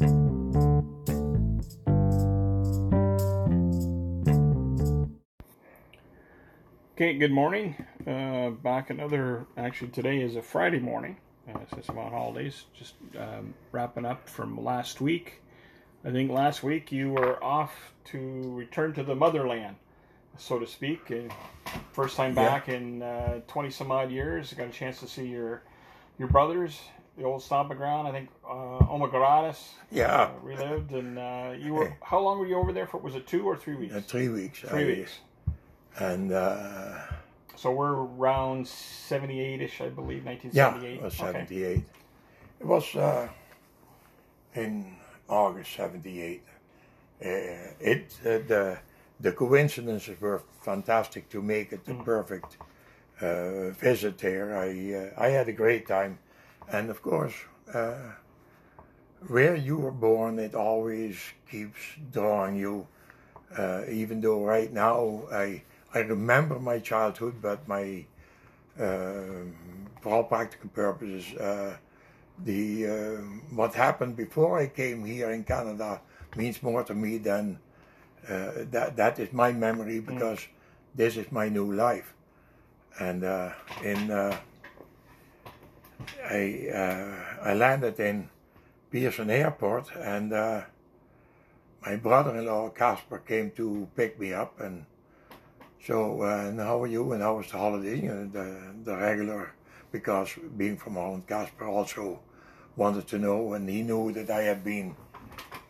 Okay, good morning. Uh, back another, actually, today is a Friday morning. Uh, since I'm on holidays, just um, wrapping up from last week. I think last week you were off to return to the motherland, so to speak. And first time Yeah. back in uh, 20 some odd years. Got a chance to see your your brothers, the old stomping ground. I think uh, Omagoradas Yeah, uh, relived. And uh, you were, how long were you over there for? Was it two or three weeks? uh, three weeks. Three weeks. And uh, So we're around 78 ish, I believe, yeah, 1978. it was Okay. 78. It was uh, in August 78. Uh, it uh, the the coincidences were fantastic to make it the Mm. perfect uh, visit there. I uh, I had a great time, and of course, uh, where you were born, it always keeps drawing you. Uh, even though right now I I remember my childhood, but my um for all practical purposes, uh, the uh, what happened before I came here in Canada means more to me than uh, that. That is my memory because this is my new life, and uh, in uh, I uh, I landed in Pearson Airport, and uh, my brother-in-law Casper came to pick me up, and so uh, and how are you? And how was the holiday? You know, the the regular because being from Holland, Casper also wanted to know, and he knew that I had been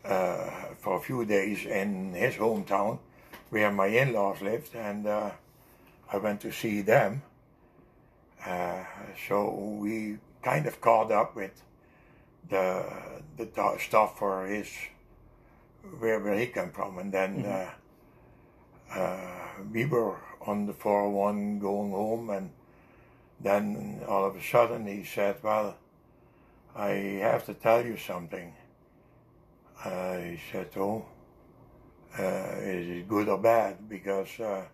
uh, for a few days in his hometown where my in-laws lived, and uh, I went to see them. Uh, so we kind of caught up with the the stuff for his where where he came from, and then uh, uh, we were on the 401 going home, and then all of a sudden he said, "Well, I have to tell you something." Uh, said, "Oh, uh, is it good or bad?" Because uh,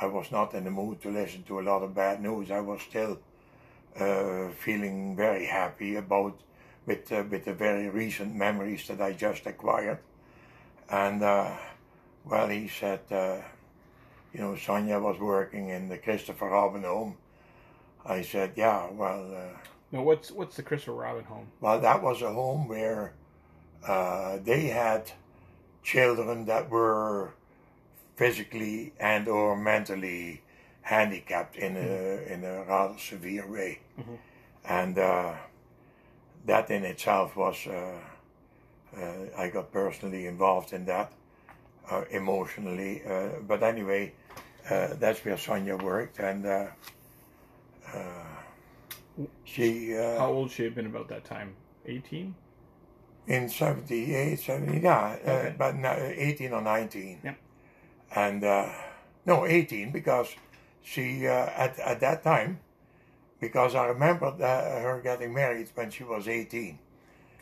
I was not in the mood to listen to a lot of bad news. I was still uh, feeling very happy about with uh, with the very recent memories that I just acquired. And uh, well, he said, uh, you know, Sonia was working in the Christopher Robin home. I said, yeah, well, uh, Now, what's what's the Christopher Robin home? well, that was a home where uh, they had children that were physically and or mentally handicapped in a in a rather severe way, Mhm. and uh, that in itself was. Uh, uh, I got personally involved in that uh, emotionally, uh, but anyway, uh, that's where Sonia worked, and uh, uh, she. Uh, How old she had been about that time? 18? in 78, 70, yeah, Okay. uh, but no, 18 or 19. Yep. And, uh, no, 18, because she, uh, at, at that time, because I remember that her getting married when she was 18.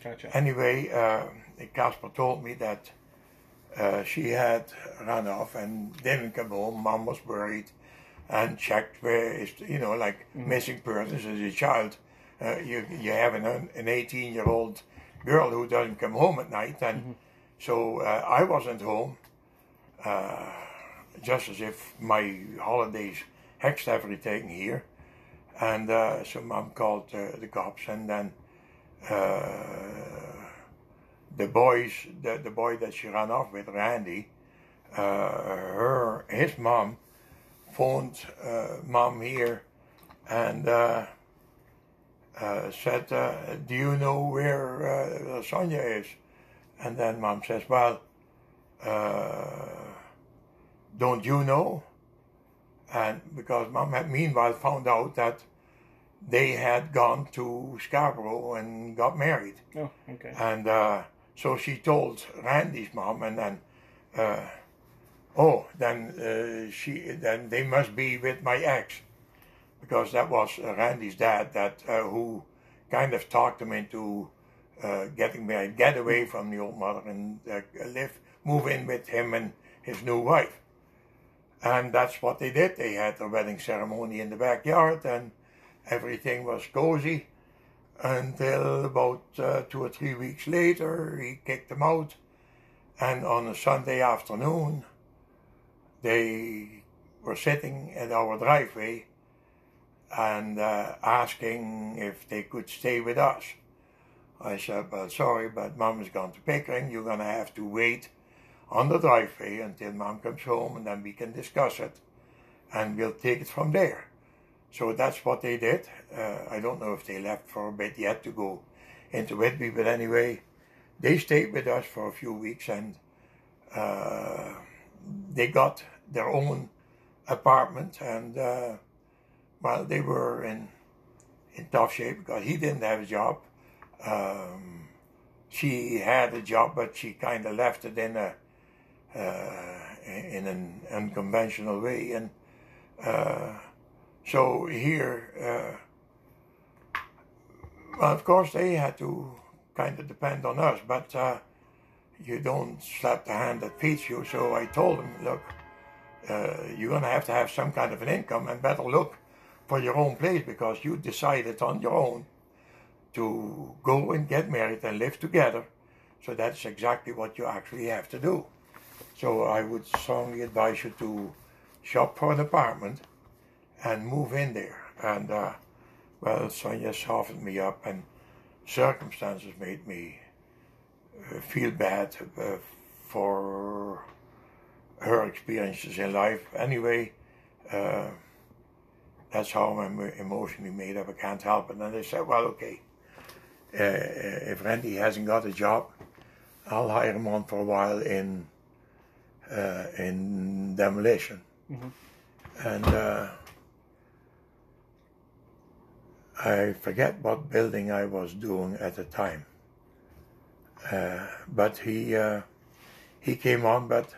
Gotcha. Anyway, uh, Casper told me that uh, she had run off and didn't come home. Mom was worried and checked where is, you know, like missing persons as a child. Uh, you you have an an 18 year old girl who doesn't come home at night, and so uh, I wasn't home. Uh, just as if my holidays had hexed everything here, and uh, so mom called uh, the cops, and then uh, the boys, the, the boy that she ran off with, Randy, uh, her his mom phoned mom here and said, "Do you know where Sonia is?" And then mom says, "Well, don't you know?" And because mom had meanwhile found out that they had gone to Scarborough and got married. Oh, okay. And uh, so she told Randy's mom, and then, uh, oh, then uh, she, then they must be with my ex, because that was uh, Randy's dad that uh, who kind of talked him into uh, getting married, get away from the old mother, and uh, live, move in with him and his new wife. And that's what they did. They had their wedding ceremony in the backyard, and everything was cozy. until about uh, two or three weeks later, he kicked them out. And on a Sunday afternoon, they were sitting at our driveway and uh, asking if they could stay with us. I said, well, sorry, but mom is gone to Pickering. You're going to have to wait on the driveway until mom comes home and then we can discuss it and we'll take it from there. So that's what they did. Uh, I don't know if they left for a bit yet to go into Whitby, but anyway, they stayed with us for a few weeks and uh, they got their own apartment and uh, well, they were in in tough shape because he didn't have a job. Um, she had a job, but she kind of left it in a in an unconventional way, and uh, so here, uh, well, of course, they had to kind of depend on us, but uh, you don't slap the hand that feeds you. So I told them, look, uh, you're going to have to have some kind of an income and better look for your own place because you decided on your own to go and get married and live together. So that's exactly what you actually have to do. So I would strongly advise you to shop for an apartment and move in there. And uh, well, Sonia softened me up, and circumstances made me uh, feel bad uh, for her experiences in life. Anyway, uh, that's how I'm emotionally made up. I can't help it. And they said, well, okay, uh, if Randy hasn't got a job, I'll hire him on for a while in uh, in demolition. Mm-hmm. And uh, I forget what building I was doing at the time. Uh, but he uh, he came on, but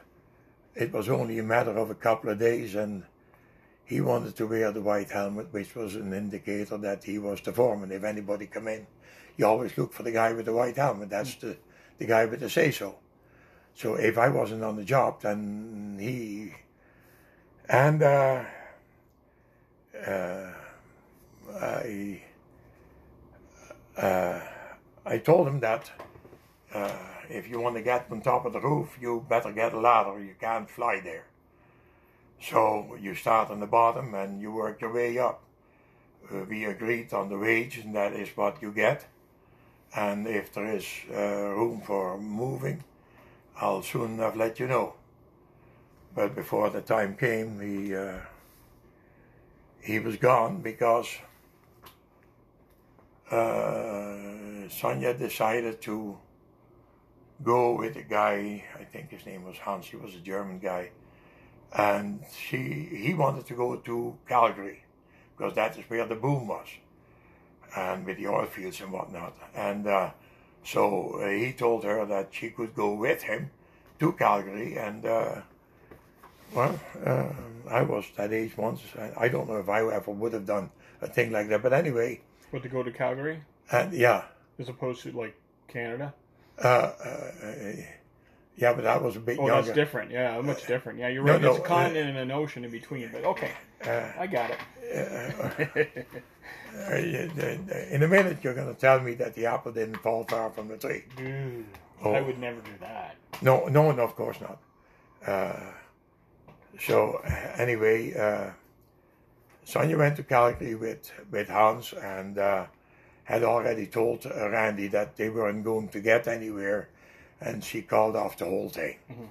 it was only a matter of a couple of days, and he wanted to wear the white helmet, which was an indicator that he was the foreman. If anybody come in, you always look for the guy with the white helmet. That's the, the guy with the say so. So if I wasn't on the job, then he and uh, uh, I uh, I told him that uh, if you want to get on top of the roof, you better get a ladder. You can't fly there. So you start on the bottom and you work your way up. We agreed on the wage, and that is what you get. And if there is uh, room for moving, I'll soon enough let you know. But before the time came, he uh, he was gone because uh, Sonia decided to go with a guy. I think his name was Hans. He was a German guy and she he wanted to go to Calgary because that is where the boom was, and with the oil fields and whatnot. And uh, so uh, he told her that she could go with him to Calgary, and uh, well, uh, I was that age once. I don't know if I ever would have done a thing like that, but anyway. What to go to Calgary? And yeah. As opposed to like Canada. Uh, uh, yeah, but that was a bit oh, younger. that's different. Yeah, much different. Yeah, you're right. No, no, a continent uh, and an ocean in between. But okay, uh, I got it. Uh, in a minute, you're going to tell me that the apple didn't fall far from the tree. Dude, oh. I would never do that. No, no, no, of course not. Uh, so anyway, uh, Sonia went to Calgary with with Hans and uh, had already told Randy that they weren't going to get anywhere and she called off the whole thing. Mm-hmm.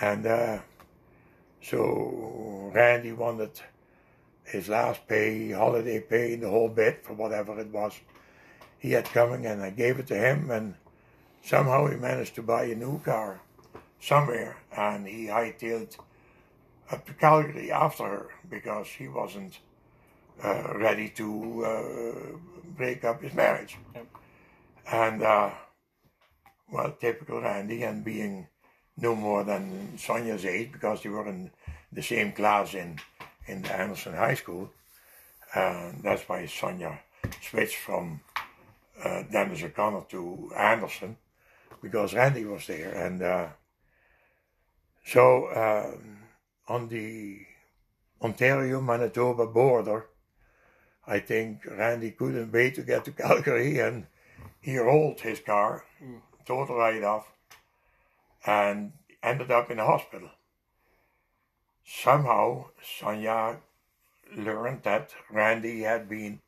And uh, so Randy wanted his last pay, holiday pay, the whole bit for whatever it was he had coming, and I gave it to him, and somehow he managed to buy a new car somewhere, and he hightailed up to Calgary after her because he wasn't uh, ready to uh, break up his marriage. Yep. And uh, well, typical Randy, and being no more than Sonia's age because they were in the same class in, in the Anderson High School. Uh, that's why Sonia switched from uh, Denis O'Connor to Anderson because Randy was there. And uh, so uh, on the Ontario Manitoba border, I think Randy couldn't wait to get to Calgary and he rolled his car, mm. total ride off, and ended up in the hospital. Somehow, Sonia learned that Randy had been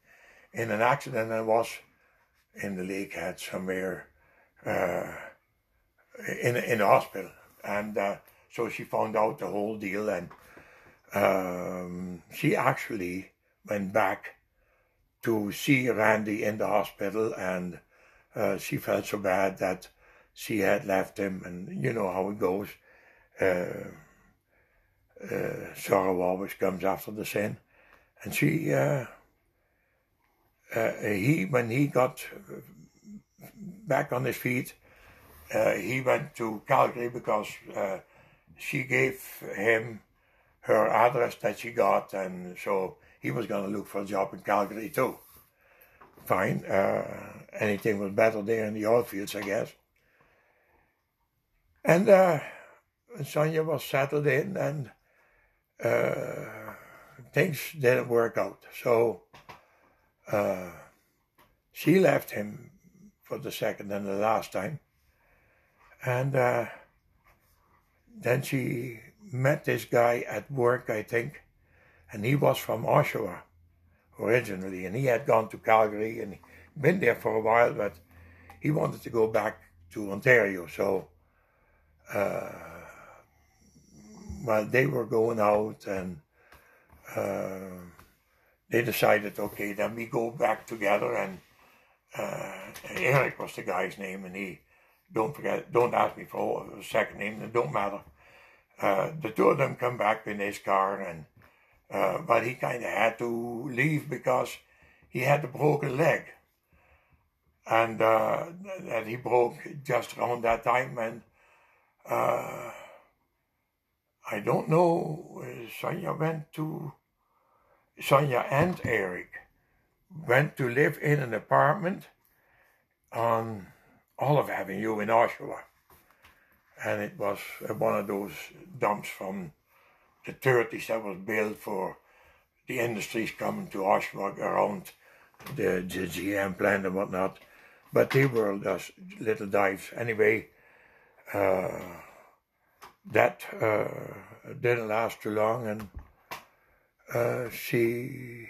in an accident and was in the Lakehead somewhere uh, in in hospital, and uh, so she found out the whole deal, and um, she actually went back to see Randy in the hospital, and uh, she felt so bad that she had left him, and you know how it goes. Uh, uh, always comes after the sin, and she, uh, uh, he, when he got back on his feet, uh, he went to Calgary because she gave him her address that she got, and so he was going to look for a job in Calgary too. Fine, uh, anything was better there in the oil fields, I guess. And uh, Sonia was settled in, and uh, things didn't work out. So uh, she left him for the second and the last time, and uh, then she met this guy at work, I think, and he was from Oshawa originally, and he had gone to Calgary and been there for a while, but he wanted to go back to Ontario. So, uh, well, they were going out, and uh, they decided, okay, then we go back together. And uh, Eric was the guy's name, and he don't forget, don't ask me for a second name, it don't matter. Uh, the two of them come back in his car, and uh, but he kind of had to leave because he had a broken leg, and uh, that he broke just around that time. And uh, I don't know. Sonia went to Sonia and Eric went to live in an apartment on Olive Avenue in Oshawa and it was one of those dumps from the 30s that was built for the industries coming to Oshawa around the, the GM plant and whatnot. But they were just little dives. Anyway, uh, that uh, didn't last too long, and uh, she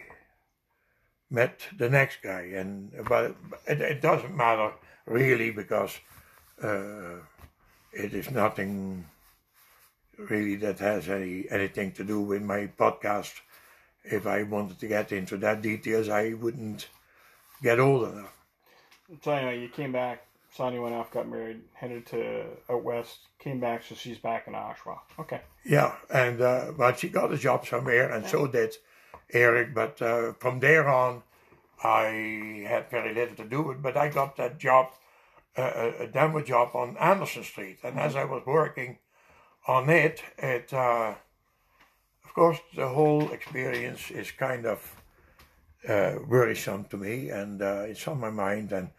met the next guy. And but it, it doesn't matter really because uh, it is nothing really that has any anything to do with my podcast. If I wanted to get into that details, I wouldn't get old enough. So anyway, you came back. Sonia went off, got married, headed to out west, came back, so she's back in Oshawa. Okay. Yeah, and uh, but she got a job somewhere, and yeah. so did Eric. But uh, from there on, I had very little to do with. it. But I got that job a, a demo job on Anderson Street, and as I was working on it, it uh, of course the whole experience is kind of uh, worrisome to me, and uh, it's on my mind, and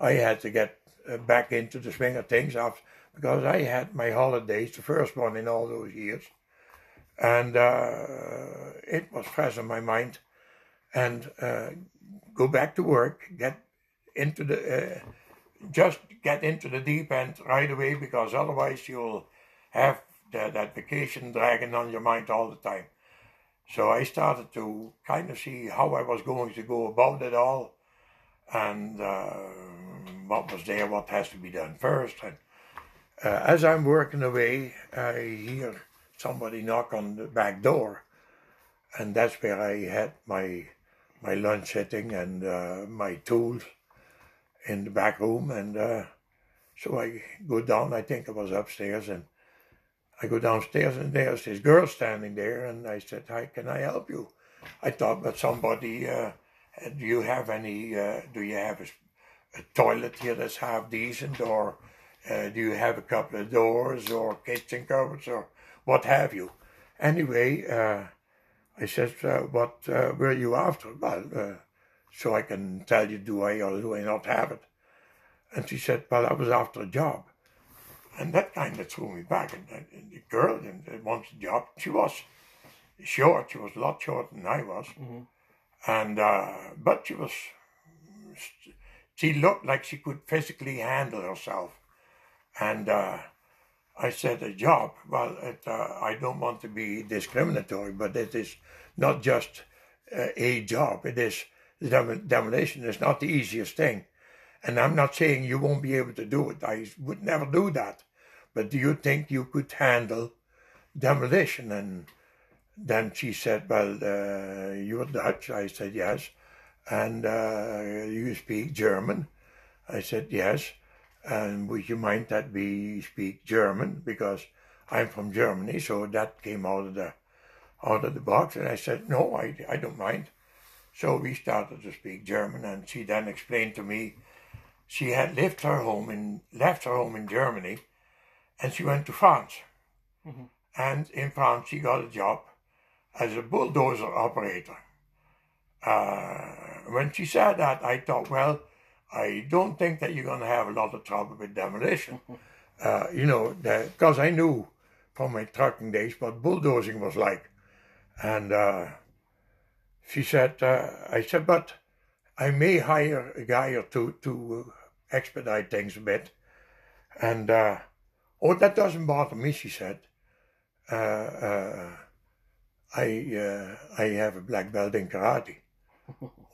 I had to get uh, back into the swing of things after, because I had my holidays, the first one in all those years, and uh, it was fresh in my mind, and uh, go back to work, get into the just get into the deep end right away because otherwise you'll have the, that vacation dragging on your mind all the time. So I started to kind of see how I was going to go about it all. And uh, what was there, what has to be done first. And uh, as I'm working away, I hear somebody knock on the back door, and that's where I had my my lunch sitting and uh, my tools in the back room, and uh, so I go down. I think I was upstairs, and I go downstairs, and there's this girl standing there, and I said, "Hi, can I help you?" I thought that somebody. Uh, do you have any? Uh, do you have a, a, toilet here that's half decent, or uh, do you have a couple of doors, or kitchen cupboards, or what have you? Anyway, uh, I said, uh, "What were you after?" Well so I can tell you do I or do I not have it. And she said, well, I was after a job. And that kind of threw me back. And, and the girl that wants a job, she was short. She was a lot shorter than I was. Mm-hmm. and uh, but she was she looked like she could physically handle herself, and uh, I said a job. Well, it, uh, I don't want to be discriminatory, but it is not just uh, a job. It is demolition is not the easiest thing, and I'm not saying you won't be able to do it. I would never do that. But do you think you could handle demolition? And then she said, Well, uh, you're Dutch. I said, Yes. And uh, you speak German? I said, Yes. And would you mind that we speak German? Because I'm from Germany, so that came out of the out of the box. And I said, No, I, I don't mind. So we started to speak German, and she then explained to me she had left her home in left her home in Germany and she went to France. Mm-hmm. And in France, she got a job as a bulldozer operator. Uh, when she said that, I thought, well, I don't think that you're going to have a lot of trouble with demolition. uh, you know, because I knew from my trucking days what bulldozing was like. And uh, she said, uh, I said, but I may hire a guy or two to expedite things a bit. And uh, Oh, that doesn't bother me, she said. Uh, uh, I, uh, I have a black belt in karate.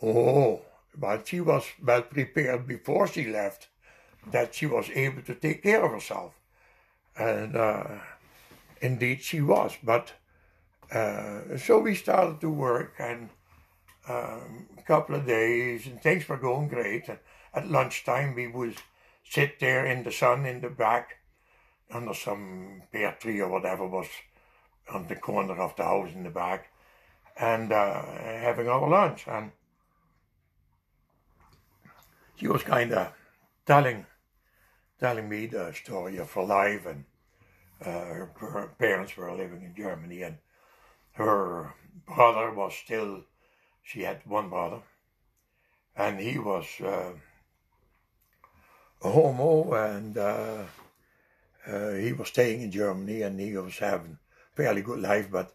Oh, but she was well prepared before she left that she was able to take care of herself. And uh, indeed she was. But uh, so we started to work and um, a couple of days and things were going great. And at lunchtime we would sit there in the sun in the back under some pear tree or whatever was on the corner of the house in the back and uh, having our lunch. And she was kind of telling telling me the story of her life and uh, her, parents were living in Germany and her brother was still she had one brother and he was uh, homo and uh, uh, he was staying in Germany and he was having a fairly good life, but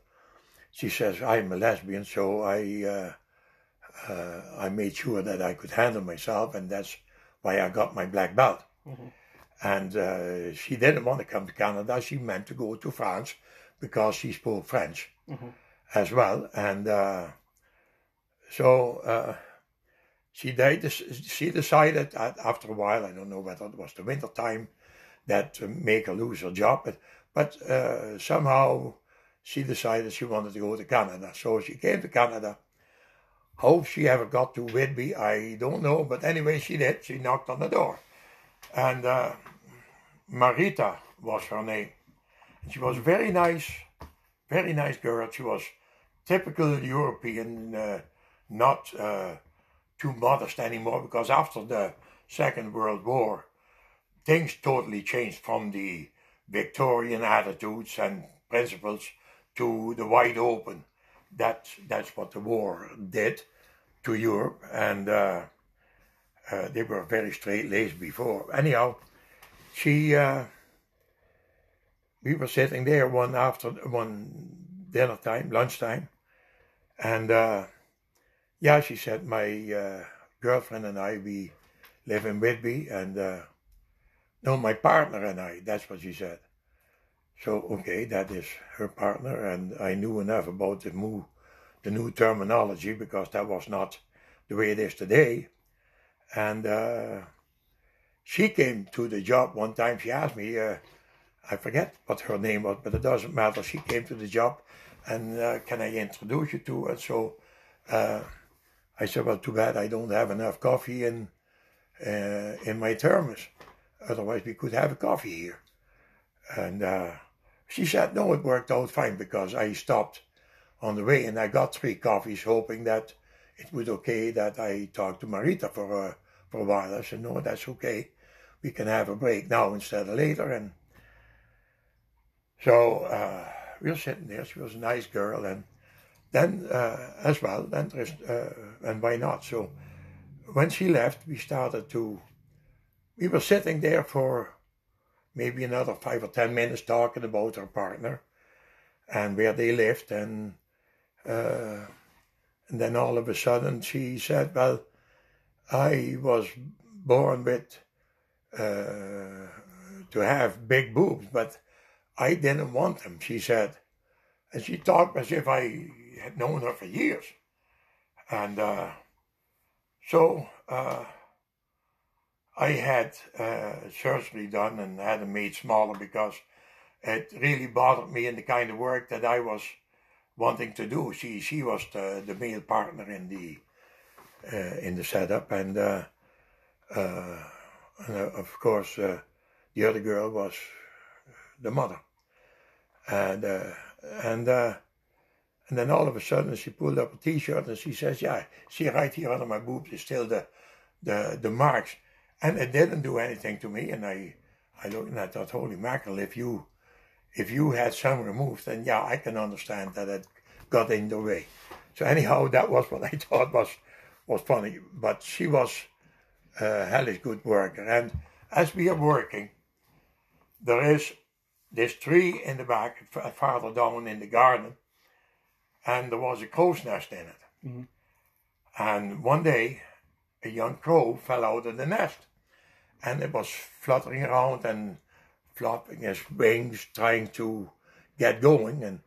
she says, I'm a lesbian, so I, uh, uh, I made sure that I could handle myself, and that's why I got my black belt. Mm-hmm. And uh, she didn't want to come to Canada. She meant to go to France because she spoke French mm-hmm. as well. And uh, so uh, she, she decided after a while, I don't know whether it was the winter time, that to make her lose her job. But, but uh, somehow she decided she wanted to go to Canada. So she came to Canada. How she ever got to Whitby, I don't know. But anyway, she did. She knocked on the door. And uh, Marita was her name. And she was very nice, very nice girl. She was typical European, uh, not uh, too modest anymore because after the Second World War, things totally changed from the Victorian attitudes and principles to the wide open. That, that's what the war did to Europe, and uh, uh, they were very straight-laced before. Anyhow, she, uh, we were sitting there one after one dinner time, lunchtime, and uh, yeah, she said my uh, girlfriend and I we live in Whitby, and uh, no, my partner and I, that's what she said. So, okay, that is her partner, and I knew enough about the new, the new terminology because that was not the way it is today. And uh, she came to the job one time. She asked me, uh, I forget what her name was, but it doesn't matter. She came to the job, and uh, can I introduce you to her? So uh, I said, well, too bad I don't have enough coffee in uh, in my thermos. Otherwise, we could have a coffee here. And uh, she said, no, it worked out fine because I stopped on the way and I got three coffees, hoping that it was okay that I talked to Marita for, uh, for a while. I said, no, that's okay. We can have a break now instead of later. And so uh, we were sitting there. She was a nice girl. And then, uh, as well, then uh, and why not? So when she left, we started to we were sitting there for maybe another five or ten minutes talking about her partner and where they lived and uh, And then all of a sudden she said, Well, I was born with uh, to have big boobs, but I didn't want them, she said. And she talked as if I had known her for years. And uh, so uh, I had uh, surgery done and had them made smaller because it really bothered me in the kind of work that I was wanting to do. She she was the, the male partner in the uh, in the setup, and, uh, uh, and of course the other girl was the mother, and and and then all of a sudden she pulled up a t-shirt and she says, "Yeah, see right here under my boobs is still the the the marks." And it didn't do anything to me. And I I looked and I thought, "Holy mackerel! If you if you had some removed, then yeah, I can understand that it got in the way." So anyhow, that was what I thought was was funny. But she was a hellish good worker. And as we are working, there is this tree in the back, farther down in the garden and there was a crow's nest in it. Mm-hmm. And one day, a young crow fell out of the nest, and it was fluttering around and flopping its wings, trying to get going. And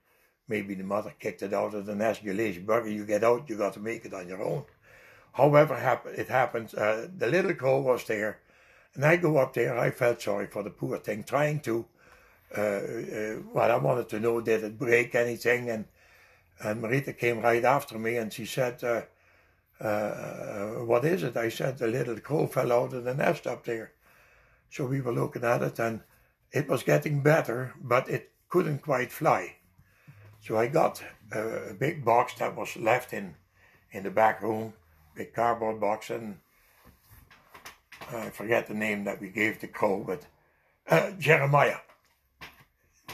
maybe the mother kicked it out of the nest. You lazy bugger, you get out, you got to make it on your own. However, it happened. Uh, the little crow was there, and I go up there. I felt sorry for the poor thing, trying to. Uh, uh, well, I wanted to know did it break anything, and and Marita came right after me and she said, uh, What is it? I said, The little crow fell out of the nest up there. So we were looking at it and it was getting better, but it couldn't quite fly. So I got a, a big box that was left in, in the back room, big cardboard box, and I forget the name that we gave the crow, but uh, Jeremiah.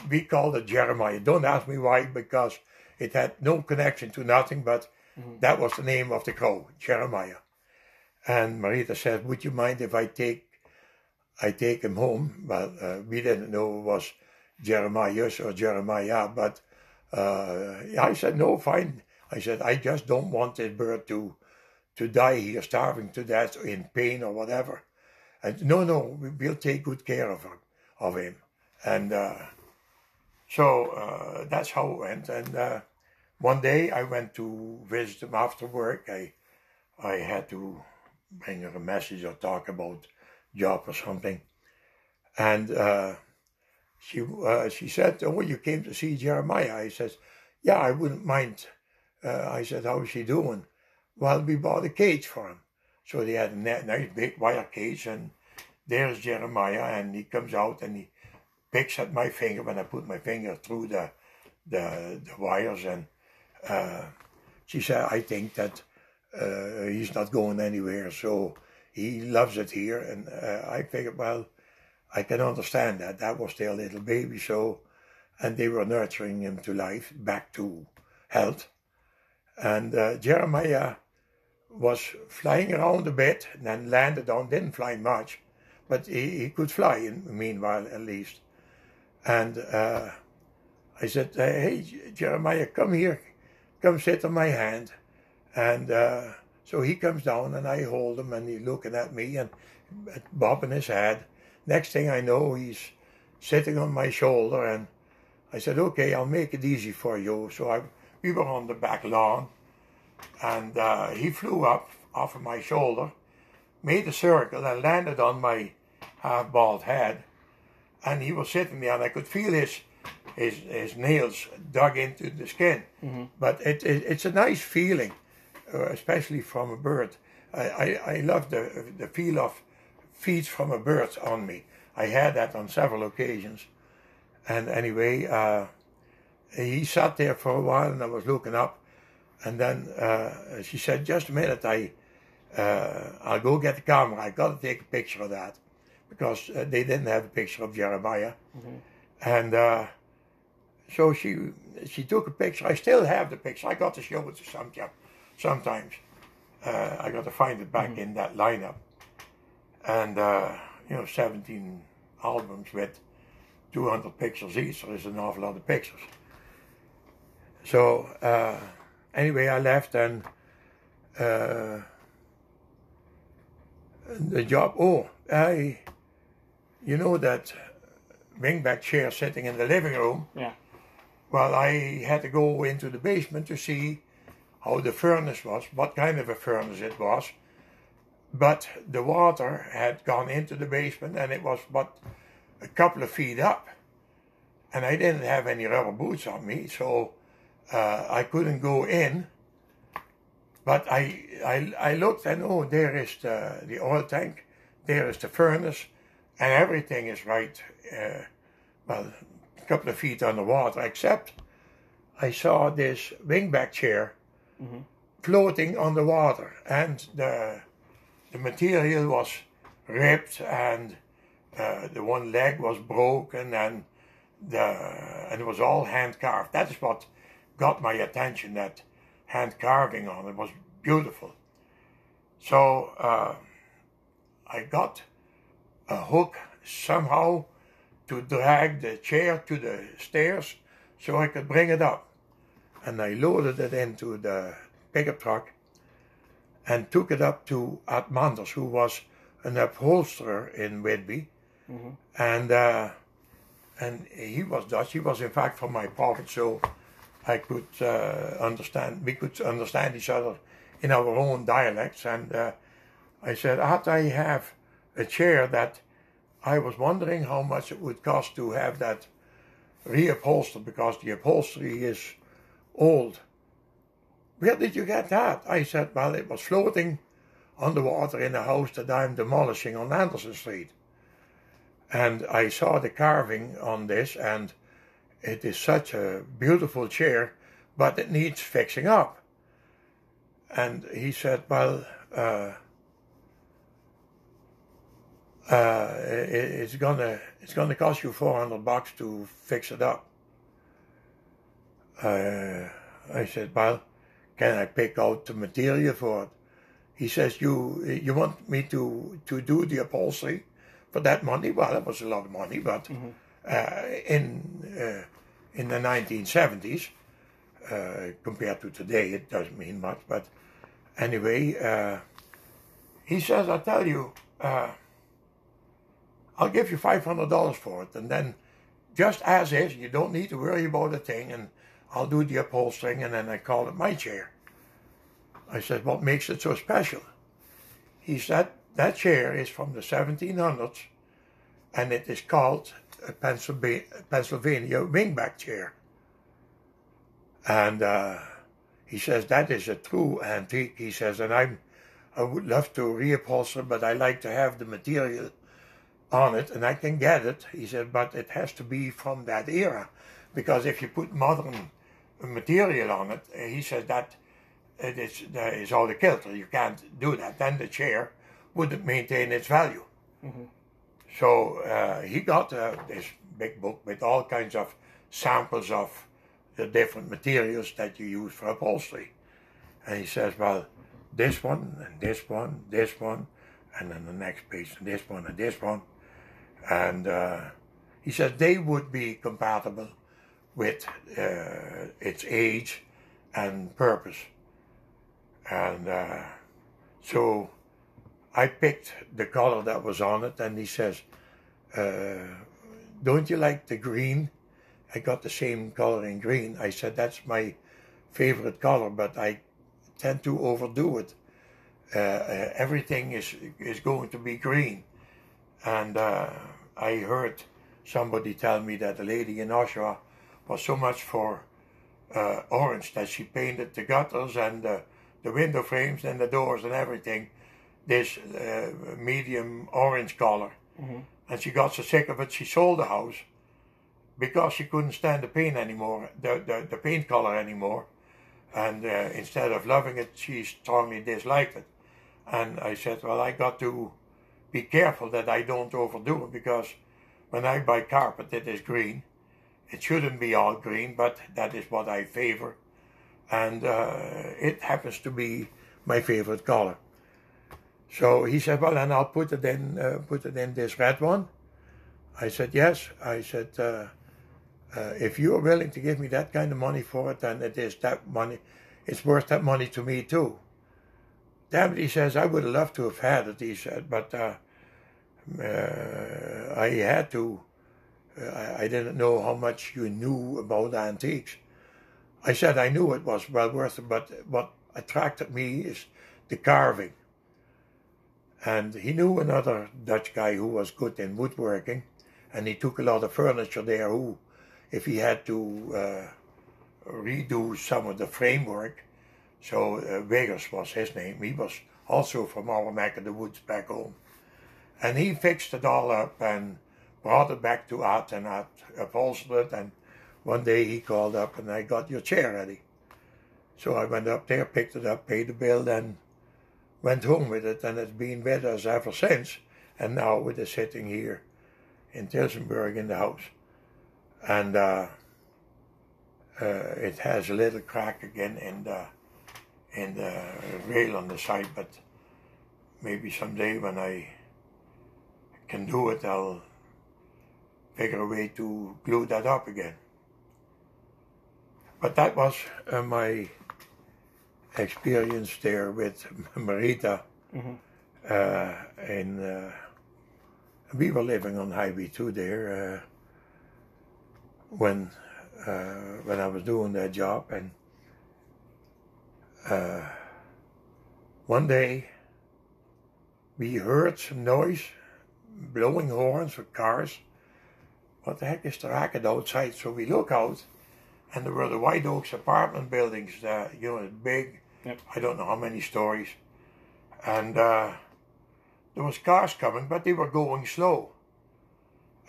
We called it Jeremiah. Don't ask me why, because it had no connection to nothing, but mm-hmm. that was the name of the crow, Jeremiah. And Marita said, "Would you mind if I take, I take him home?" Well, uh, we didn't know it was Jeremiah or Jeremiah, but uh, I said, "No, fine." I said, "I just don't want this bird to, to die here, starving to death, in pain or whatever." And no, no, we'll take good care of him, of him. And uh, so uh, that's how it went. And uh, one day I went to visit him after work. I I had to bring her a message or talk about job or something, and uh, she uh, she said, "Oh, you came to see Jeremiah?" I said, "Yeah, I wouldn't mind." Uh, I said, "How's he doing?" Well, we bought a cage for him, so they had a nice big wire cage, and there's Jeremiah, and he comes out and he picks at my finger when I put my finger through the the, the wires, and she said, "I think that uh, he's not going anywhere, so he loves it here." And uh, I figured, well, I can understand that. That was their little baby, so and they were nurturing him to life, back to health. And uh, Jeremiah was flying around a bit, and then landed on. Didn't fly much, but he, he could fly. In meanwhile, at least. And uh, I said, Hey, Jeremiah, come here. Come sit on my hand. And uh, so he comes down and I hold him and he's looking at me and bobbing his head. Next thing I know, he's sitting on my shoulder and I said, okay, I'll make it easy for you. So I, we were on the back lawn and uh, he flew up off of my shoulder, made a circle and landed on my half bald head and he was sitting there, and I could feel his his, his nails dug into the skin. Mm-hmm. But it, it, it's a nice feeling, uh, especially from a bird. I, I, I love the the feel of feet from a bird on me. I had that on several occasions. And anyway, uh, he sat there for a while, and I was looking up, and then uh, she said, "Just a minute, I." Uh, I'll go get the camera. I've got to take a picture of that because uh, they didn't have a picture of Jeremiah. Mm-hmm. And uh, so she she took a picture. I still have the picture. I got to show it to some job sometimes. Uh, I got to find it back mm-hmm. in that lineup. And, uh, you know, 17 albums with 200 pictures each. So there's an awful lot of pictures. So uh, anyway, I left and uh, the job. Oh, I, you know that wingback chair sitting in the living room. Yeah. Well, I had to go into the basement to see how the furnace was, what kind of a furnace it was. But the water had gone into the basement and it was but a couple of feet up. And I didn't have any rubber boots on me, so uh, I couldn't go in. But I, I, I looked and oh, there is the, the oil tank, there is the furnace, and everything is right, uh, well, couple of feet underwater, except I saw this wingback chair Mhm. floating on the water, and the, the material was ripped, and uh, the one leg was broken, and the and it was all hand carved. That is what got my attention. That hand carving on it was beautiful. So uh, I got a hook somehow to drag the chair to the stairs so I could bring it up. And I loaded it into the pickup truck and took it up to Art Manders, who was an upholsterer in Whitby. Mhm. And uh, and he was Dutch. He was in fact from my pocket, so I could uh, understand. We could understand each other in our own dialects. And uh, I said, Art, I have a chair that I was wondering how much it would cost to have that reupholstered because the upholstery is old. Where did you get that? I said, well, it was floating on the water in a house that I'm demolishing on Anderson Street. And I saw the carving on this, and it is such a beautiful chair, but it needs fixing up. And he said, well, uh, uh, it, it's gonna it's gonna cost you four hundred bucks to fix it up. Uh, I said, well, can I pick out the material for it? He says, you you want me to to do the upholstery for that money? Well, that was a lot of money, but Mhm. uh, in uh, in the 1970s, uh, compared to today, it doesn't mean much. But anyway, uh, he says, I tell you, uh, I'll give you five hundred dollars for it, and then just as is, you don't need to worry about a thing, and I'll do the upholstering, and then I call it my chair. I said, what makes it so special? He said, that chair is from the 1700s, and it is called a Pennsylvania, Pennsylvania wingback chair. And uh, he says, that is a true antique. He says, and I'm, I would love to reupholster, but I like to have the material on it, and I can get it. He said, but it has to be from that era, because if you put modern material on it, uh, he says that it is, that is all the kilter. You can't do that. Then the chair wouldn't maintain its value. Mhm. So uh, he got uh, this big book with all kinds of samples of the different materials that you use for upholstery. And he says, well, this one, and this one, this one, and then the next page, and this one, and this one. And uh, he says they would be compatible with uh, its age and purpose. And uh, so I picked the color that was on it, and he says, uh, Don't you like the green? I got the same color in green. I said, That's my favorite color, but I tend to overdo it. Uh, uh, everything is, is going to be green. And uh, I heard somebody tell me that a lady in Oshawa was so much for uh, orange that she painted the gutters and the, the window frames and the doors and everything this uh, medium orange color. Mhm. And she got so sick of it, she sold the house because she couldn't stand the paint anymore, the, the, the paint color anymore. And uh, instead of loving it, she strongly disliked it. And I said, well, I got to be careful that I don't overdo it because when I buy carpet, it is green. It shouldn't be all green, but that is what I favor. And uh, it happens to be my favorite color. So he said, well, then I'll put it in, uh, put it in this red one. I said, yes. I said, uh, uh, if you are willing to give me that kind of money for it, then it is that money. It's worth that money to me too. He says, I would have loved to have had it, he said, but uh, uh, I had to. Uh, I, I didn't know how much you knew about antiques. I said I knew it was well worth it, but what attracted me is the carving. And he knew another Dutch guy who was good in woodworking, and he took a lot of furniture there. Who, if he had to uh, redo some of the framework, so uh, Vegas was his name. He was also from our neck of the woods back home, and he fixed it all up and brought it back to Art and Art upholstered it. And one day he called up and I got your chair ready. So I went up there, picked it up, paid the bill, and went home with it, and it's been with us ever since. And now it is sitting here in Tillsonburg in the house. And uh, uh, it has a little crack again in the, in the rail on the side, but maybe someday when I can do it, I'll figure a way to glue that up again. But that was uh, my experience there with Marita. Mm-hmm. Uh, and uh, we were living on Highway 2 there uh, when uh, when I was doing that job. And uh, one day we heard some noise, blowing horns for cars. What the heck is the racket outside? So we look out and there were the White Oaks apartment buildings, uh, you know, big, Yep. I don't know how many stories. And uh, there was cars coming, but they were going slow.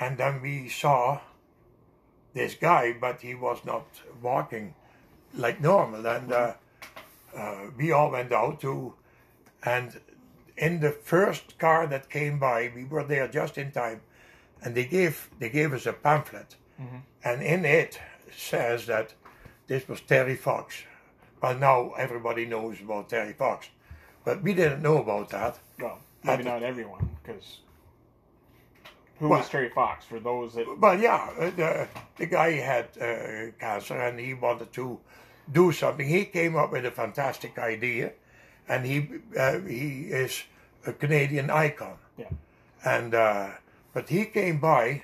And then we saw this guy, but he was not walking like normal. And uh, we all went out to, and in the first car that came by, we were there just in time, and they gave they gave us a pamphlet, and in it says that this was Terry Fox. Well, now everybody knows about Terry Fox, but we didn't know about that. Well, maybe At- not everyone, because who Well- was Terry Fox? For those that Well, yeah, uh, the, the guy had uh, cancer and he wanted to do something. He came up with a fantastic idea, and he uh, he is a Canadian icon. Yeah. And uh, but he came by,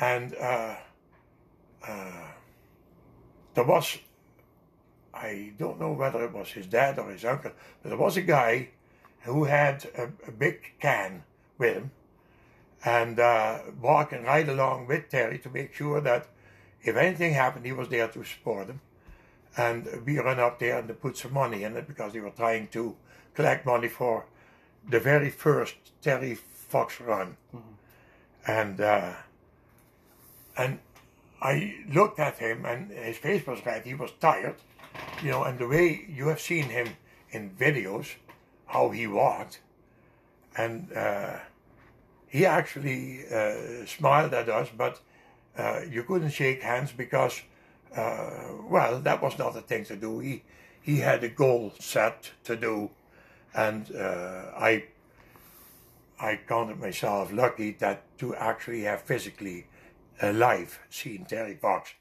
and uh, uh, there was, I don't know whether it was his dad or his uncle, but there was a guy who had a, a big can with him and uh, walking right along with Terry to make sure that if anything happened, he was there to support him. And we ran up there and put some money in it because they were trying to collect money for the very first Terry Fox run. And uh, and I looked at him and his face was red. He was tired, you know. And the way you have seen him in videos, how he walked, and. Uh, he actually uh, smiled at us, but uh, you couldn't shake hands because, uh, well, that was not the thing to do. He he had a goal set to do, and uh, I I counted myself lucky that to actually have physically alive seen Terry Fox.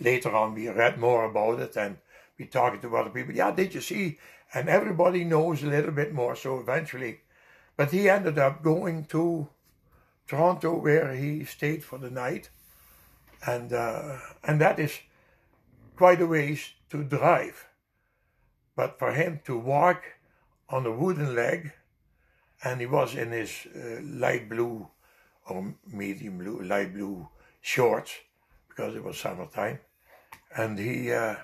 Later on, we read more about it and we talked to other people. Yeah, did you see? And everybody knows a little bit more. So eventually, but he ended up going to Toronto where he stayed for the night, and uh, and that is quite a ways to drive. But for him to walk on a wooden leg, and he was in his uh, light blue or medium blue, light blue shorts because it was summertime, and he, uh,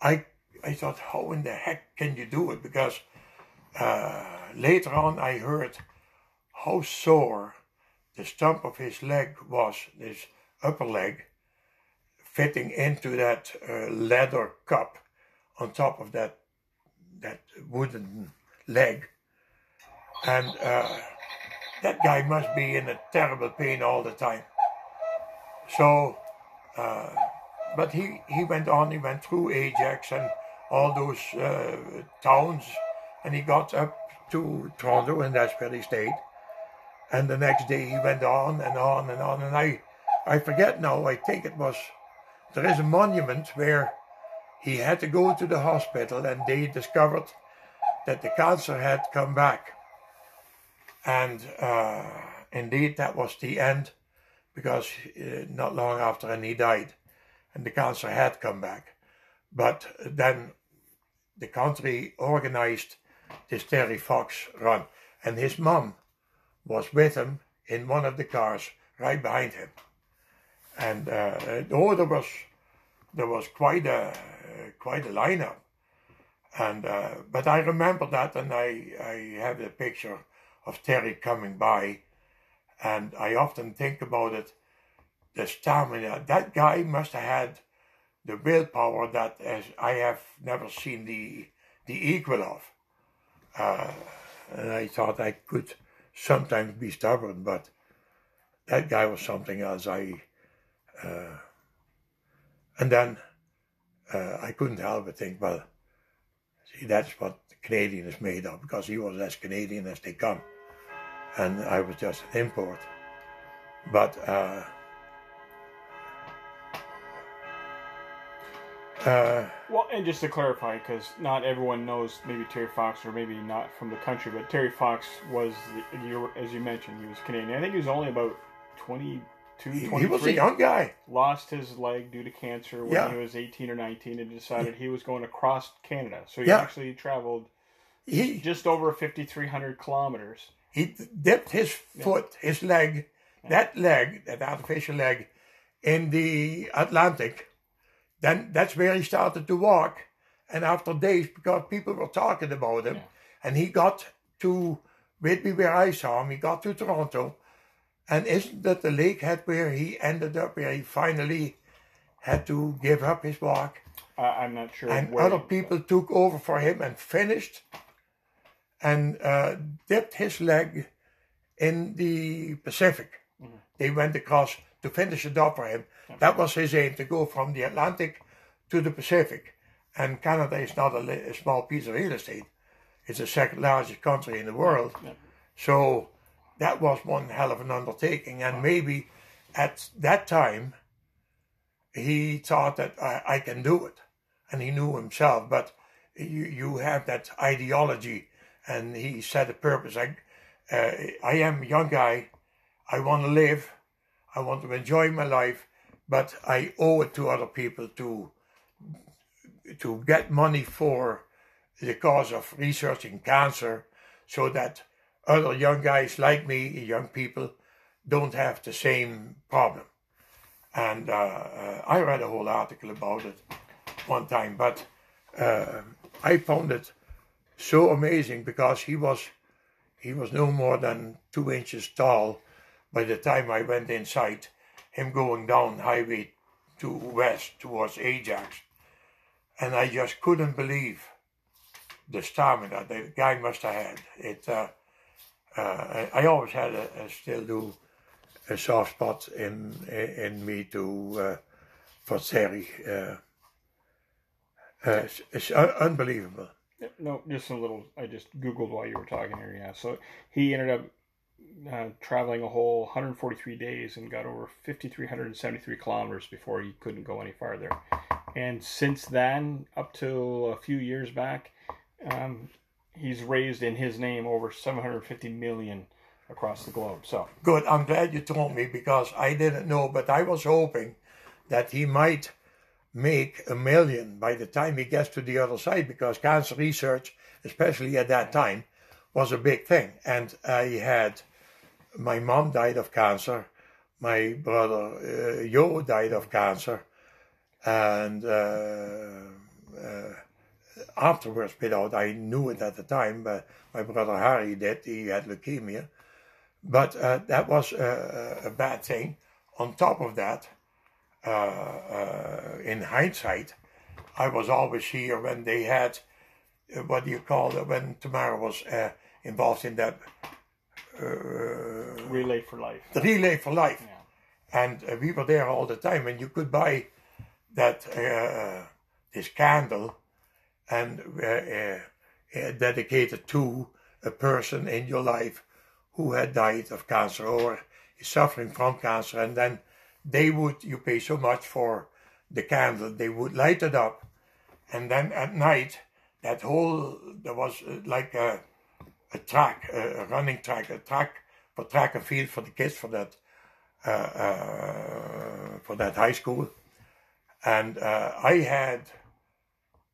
I, I thought, how in the heck can you do it? Because uh, later on I heard how sore the stump of his leg was, his upper leg, fitting into that uh, leather cup on top of that that wooden leg, and uh, that guy must be in a terrible pain all the time. So, uh, but he he went on. He went through Ajax and all those uh, towns, and he got up to Toronto, and that's where he stayed. And the next day he went on and on and on, and I I forget now. I think it was there is a monument where he had to go to the hospital, and they discovered that the cancer had come back. And uh, indeed, that was the end because uh, not long after and he died and the cancer had come back. But then the country organized this Terry Fox run and his mom was with him in one of the cars right behind him. And uh, oh, there was there was quite a quite a lineup. And uh, but I remember that, and I I have a picture of Terry coming by, and I often think about it. The stamina that guy must have had the willpower that as I have never seen the the equal of. Uh, and I thought I could sometimes be stubborn, but that guy was something else. I uh, and then uh, I couldn't help but think, well, see, that's what the Canadian is made of, because he was as Canadian as they come, and I was just an import. But uh, uh, well, and just to clarify, because not everyone knows maybe Terry Fox, or maybe not from the country, but Terry Fox was, the, as you mentioned, he was Canadian. I think he was only about 20, he, was a young guy. Lost his leg due to cancer when yeah. he was 18 or 19 and decided he was going across Canada. So he yeah. actually traveled he, just over 5,300 kilometers. He dipped his foot, yeah. his leg, that leg, that artificial leg, in the Atlantic. Then that's where he started to walk. And after days, because people were talking about him, and he got to Whitby, where I saw him, he got to Toronto and isn't that the Lakehead where he ended up, where he finally had to give up his walk? Uh, I'm not sure. And other people took over for him and finished and uh, dipped his leg in the Pacific. Mm-hmm. They went across to finish it up for him. Yeah. That was his aim to go from the Atlantic to the Pacific. And Canada is not a, a small piece of real estate, it's the second largest country in the world. Yeah. So that was one hell of an undertaking. And maybe at that time, he thought that I, I can do it. And he knew himself. But you, you have that ideology. And he set a purpose. I, uh, I am a young guy. I want to live. I want to enjoy my life. But I owe it to other people to to get money for the cause of researching cancer so that other young guys like me, young people, don't have the same problem. And uh, uh, I read a whole article about it one time, but uh, I found it so amazing because he was he was no more than two inches tall by the time I went inside. Him going down Highway 2 west towards Ajax, and I just couldn't believe the stamina that the guy must have had. It uh, I, I, always had a, a, still do a soft spot in in me to uh, for Terry. Uh, uh, it's, it's un- unbelievable. No, just a little. I just googled while you were talking here. Yeah, so he ended up uh, traveling a whole 143 days and got over 5,373 kilometers before he couldn't go any farther. And since then, up to a few years back, um, he's raised in his name over 750 million across the globe. So good. I'm glad you told me because I didn't know, but I was hoping that he might make a million by the time he gets to the other side because cancer research, especially at that time, was a big thing. And I had my mom died of cancer, my brother uh, Joe died of cancer, and uh, uh, afterwards without I knew it at the time, but my brother Harry did. He had leukemia, but uh, that was a, a, bad thing. On top of that, uh, uh, in hindsight, I was always here when they had uh, what do you call it when Tamara was uh, involved in that uh, relay for life. The relay for life, yeah. and we were there all the time, and you could buy that this candle and uh, uh, uh, dedicated to a person in your life who had died of cancer or is suffering from cancer, and then they would you pay so much for the candle, they would light it up, and then at night that whole there was like a, a track, a, a running track, a track for track and field for the kids for that uh, uh, for that high school, and uh, I had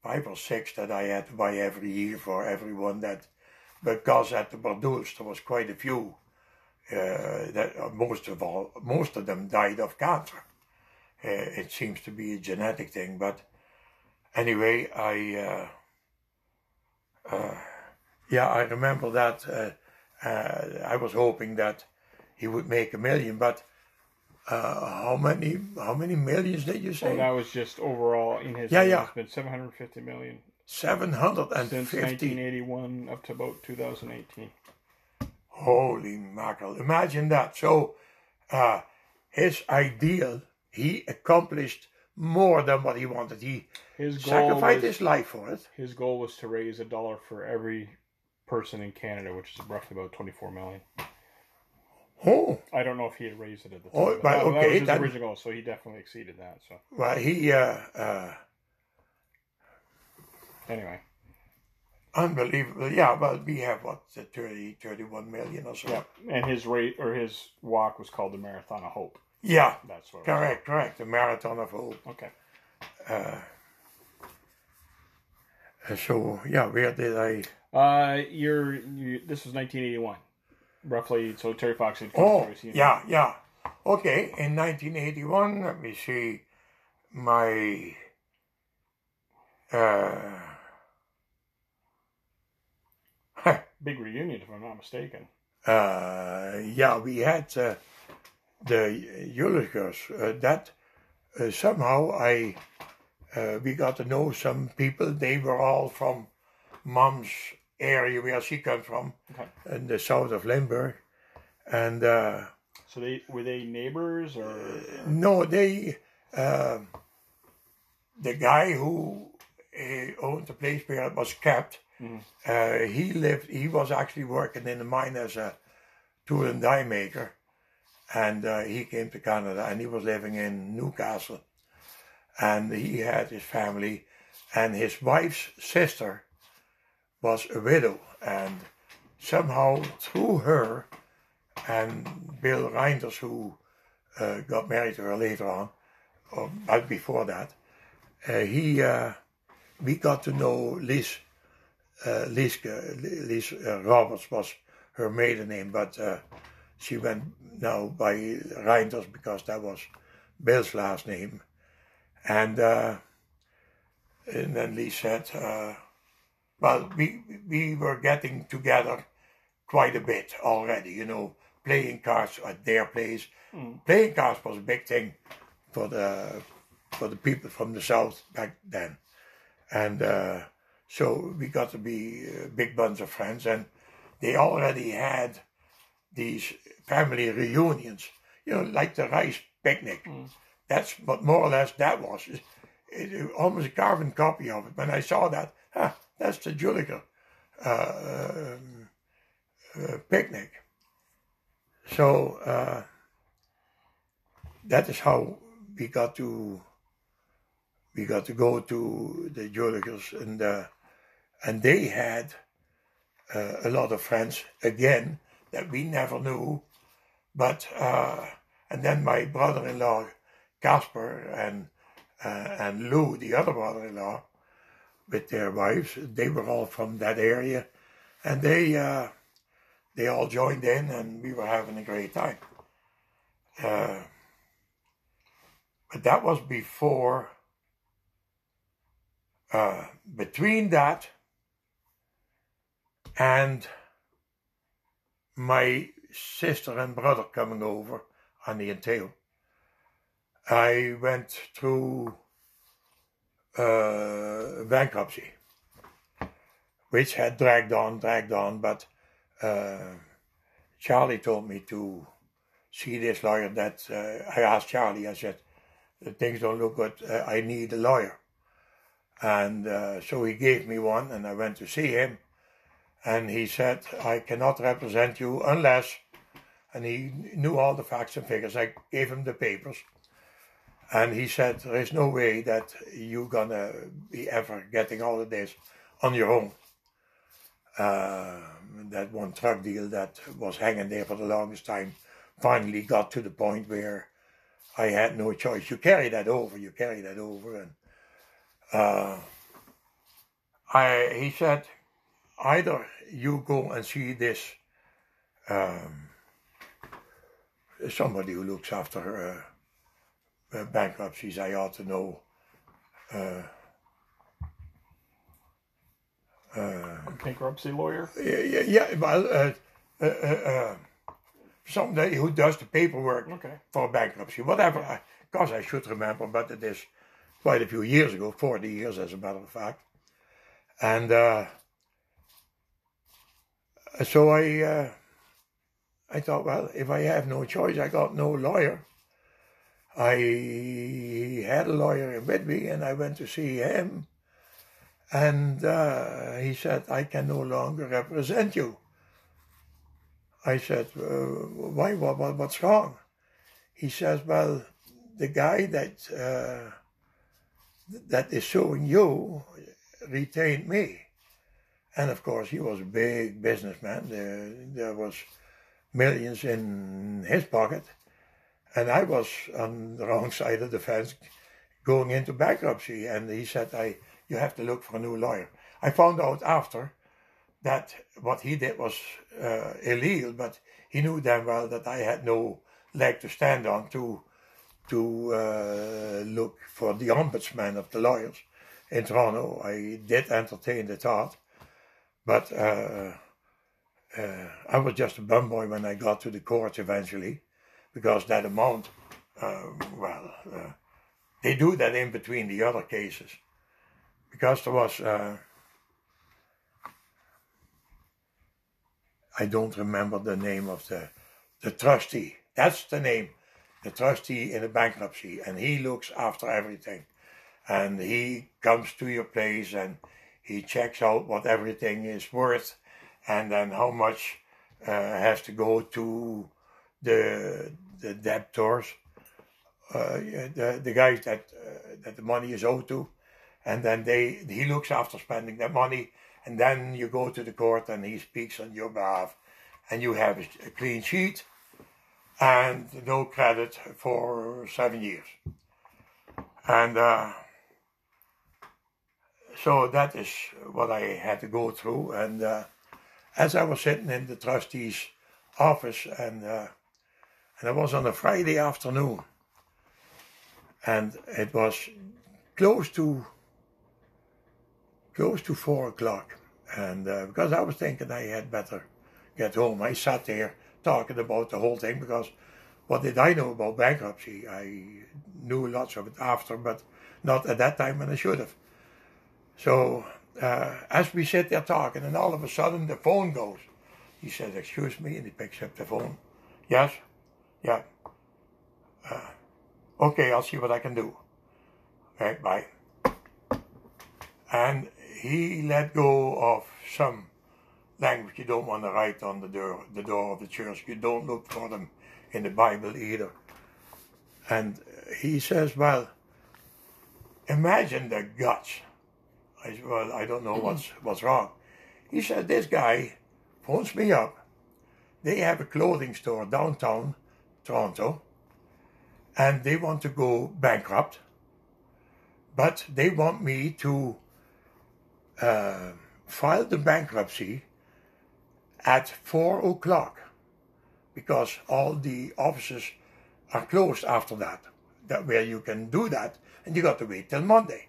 five or six that I had to buy every year for everyone that because at the Bardouls there was quite a few. Uh, that uh, most of all, most of them died of cancer. Uh, it seems to be a genetic thing, but anyway, I uh, yeah, I remember that. Uh, uh, I was hoping that he would make a million, but uh, how many how many millions did you say? Well, that was just overall in his. Yeah, yeah. It's been 750 million Seven hundred and since 1981 up to about 2018. Holy mackerel! Imagine that. So, uh, his ideal, he accomplished more than what he wanted. He His goal sacrificed was, his life for it. his goal was to raise a dollar for every person in Canada, which is roughly about 24 million. Oh, I don't know if he had raised it at the time. Oh, but right, that, that was his then- original so he definitely exceeded that. So well, he uh, uh, anyway, unbelievable. Yeah, well, we have what uh, 30, 31 million or so. yeah, and his rate or his walk was called the Marathon of Hope. Yeah, That's what. Correct, correct. The Marathon of Hope. Okay. Uh, so yeah, where did I? Uh, you're you, this was 1981, roughly. So Terry Fox had come Oh, through. so yeah, yeah. Okay, in 1981, let me see, my uh, Big reunion, if I'm not mistaken. uh, yeah, we had uh, the Euligers. Uh, that uh, somehow I uh, we got to know some people. They were all from mom's area where she comes from, Okay. in the south of Limburg, and. Uh, So they were they neighbors or No, they. um the guy who uh, owned the place where it was kept, Mhm. uh, he lived. He was actually working in the mine as a tool and die maker, and uh, he came to Canada and he was living in Newcastle, and he had his family, and his wife's sister was a widow, and somehow through her and Bill Reinders, who uh, got married to her later on, or right before that, uh, he uh, we got to know Liz. Uh, Liske, Liz uh, Roberts was her maiden name, but uh, she went now by Reinders because that was Bill's last name. And uh, and then Liz said, uh, well, we we were getting together quite a bit already, you know, playing cards at their place. Mm. Playing cards was a big thing for the for the people from the south back then, and uh, so we got to be a big bunch of friends, and they already had these family reunions, you know, like the rice picnic. Mm. That's what more or less that was. It, it- almost a carbon copy of it. When I saw that, huh, that's the Juliker uh, um, uh, picnic. So uh, that is how we got to we got to go to the Julikers and uh, and they had uh, a lot of friends again that we never knew, but uh, and then my brother-in-law Casper and uh, and Lou, the other brother-in-law, with their wives, they were all from that area, and they uh, they all joined in, and we were having a great time. Uh, but that was before. Uh, between that and my sister and brother coming over on the entail, I went through uh, bankruptcy, which had dragged on, dragged on, but uh, Charlie told me to see this lawyer that uh, I asked Charlie, I said, things don't look good, uh, I need a lawyer. And uh, so he gave me one, and I went to see him. And he said, I cannot represent you unless, and he knew all the facts and figures. I gave him the papers. And he said, There is no way that you're gonna be ever getting all of this on your own. Uh, that one truck deal that was hanging there for the longest time finally got to the point where I had no choice. You carry that over, you carry that over, and uh, I he said either you go and see this um, somebody who looks after uh, uh, bankruptcies. I ought to know. Uh, uh, bankruptcy lawyer. Yeah, yeah. Well, uh, uh, uh, somebody who does the paperwork Okay. for bankruptcy, whatever. I, gosh, I should remember, but it is quite a few years ago, 40 years as a matter of fact. And uh, so I, uh, I thought, well, if I have no choice, I got no lawyer. I had a lawyer with me, and I went to see him, and uh, he said, I can no longer represent you. I said, uh, why, what, what, what's wrong? He says, well, the guy that, uh, that is suing you retained me. And of course, he was a big businessman. There, there was millions in his pocket. And I was on the wrong side of the fence going into bankruptcy. And he said, I, you have to look for a new lawyer. I found out after that what he did was uh, illegal, but he knew damn well that I had no leg to stand on to to uh, look for the ombudsman of the lawyers in Toronto. I did entertain the thought, but uh, uh, I was just a bum boy when I got to the courts eventually, because that amount, um, well, uh, they do that in between the other cases, because there was. Uh, I don't remember the name of the the trustee. That's the name, the trustee in a bankruptcy, and he looks after everything. And he comes to your place and he checks out what everything is worth, and then how much uh, has to go to the the debtors, uh, the the guys that uh, that the money is owed to, and then they he looks after spending that money and then you go to the court and he speaks on your behalf and you have a clean sheet and no credit for seven years. And uh, so that is what I had to go through. And uh, as I was sitting in the trustee's office, and uh, and it was on a Friday afternoon, and it was close to close to four o'clock. And uh, because I was thinking I had better get home, I sat there talking about the whole thing because what did I know about bankruptcy? I knew lots of it after, but not at that time when I should have. So uh, as we sit there talking, and all of a sudden the phone goes. He says, "Excuse me," and he picks up the phone. Yes, yeah. Uh, okay, I'll see what I can do. Right, bye. And he let go of some language you don't want to write on the door, the door of the church. You don't look for them in the Bible either. And he says, well, imagine the guts. I said, well, I don't know what's, what's wrong. He said, this guy phones me up. They have a clothing store downtown Toronto, and they want to go bankrupt, but they want me to uh, file the bankruptcy at four o'clock because all the offices are closed after that. That where you can do that, and you got to wait till Monday.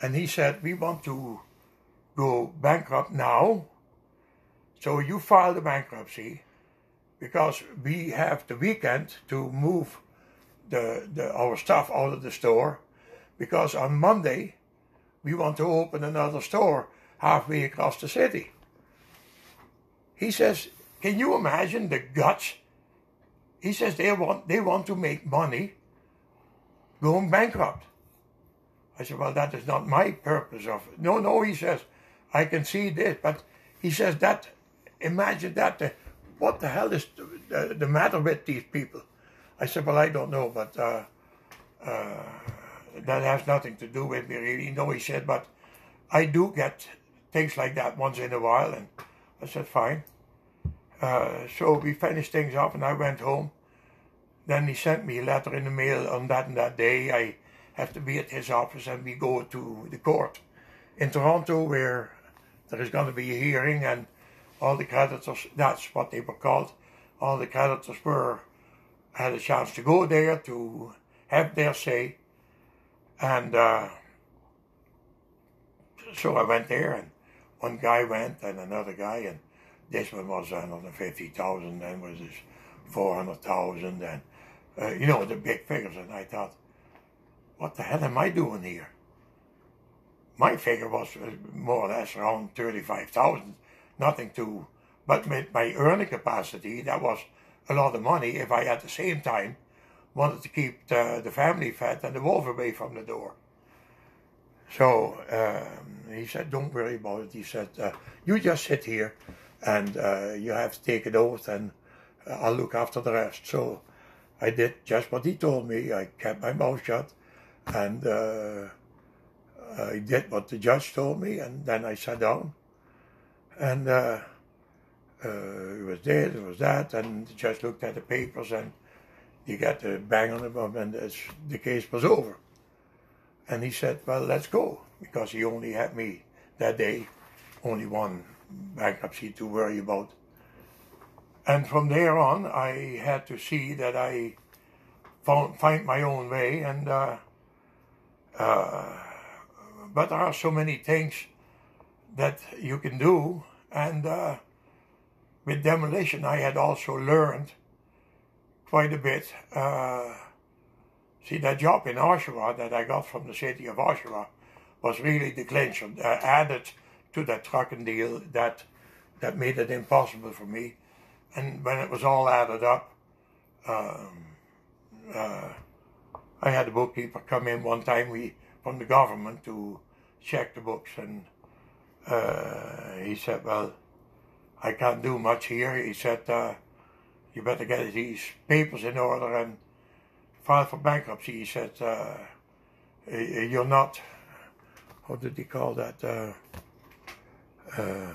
And he said, "We want to go bankrupt now, so you file the bankruptcy because we have the weekend to move the, the our stuff out of the store because on Monday." we want to open another store halfway across the city. He says, can you imagine the guts? He says they want they want to make money going bankrupt. I said, well, that is not my purpose of it. No, no, he says, I can see this, but he says that, imagine that, what the hell is the, the, matter with these people? I said, well, I don't know, but uh, uh, that has nothing to do with me really. No, he said, but I do get things like that once in a while. And I said, fine. Uh, so we finished things up and I went home. Then he sent me a letter in the mail on that and that day. I have to be at his office and we go to the court in Toronto where there is going to be a hearing and all the creditors, that's what they were called, all the creditors were, had a chance to go there to have their say. And uh, so I went there and one guy went and another guy and this one was 150,000 then was this 400,000 and uh, you know the big figures. And I thought what the hell am I doing here? My figure was uh, more or less around 35,000 nothing to but with my earning capacity that was a lot of money if I at the same time wanted to keep the, the family fed and the wolf away from the door so um, he said, "Don't worry about it." He said, uh, "You just sit here, and uh, you have to take an oath, and I'll look after the rest." So I did just what he told me. I kept my mouth shut, and uh, I did what the judge told me, and then I sat down, and uh, uh, it was this, it was that, and the judge looked at the papers, and he got the bang on the bum, and the case was over. And he said, well, let's go, because he only had me that day, only one bankruptcy to worry about. And from there on, I had to see that I found, find my own way. And uh, uh, but there are so many things that you can do. And uh, with demolition, I had also learned quite a bit. Uh, See, that job in Oshawa that I got from the city of Oshawa was really the clincher, uh, added to that trucking deal that that made it impossible for me. And when it was all added up, um, uh, I had a bookkeeper come in one time we from the government to check the books, and he said, "Well, I can't do much here." He said, uh, "You better get these papers in order and." file for bankruptcy, he said, uh, you're not, how did he call that? Uh, uh,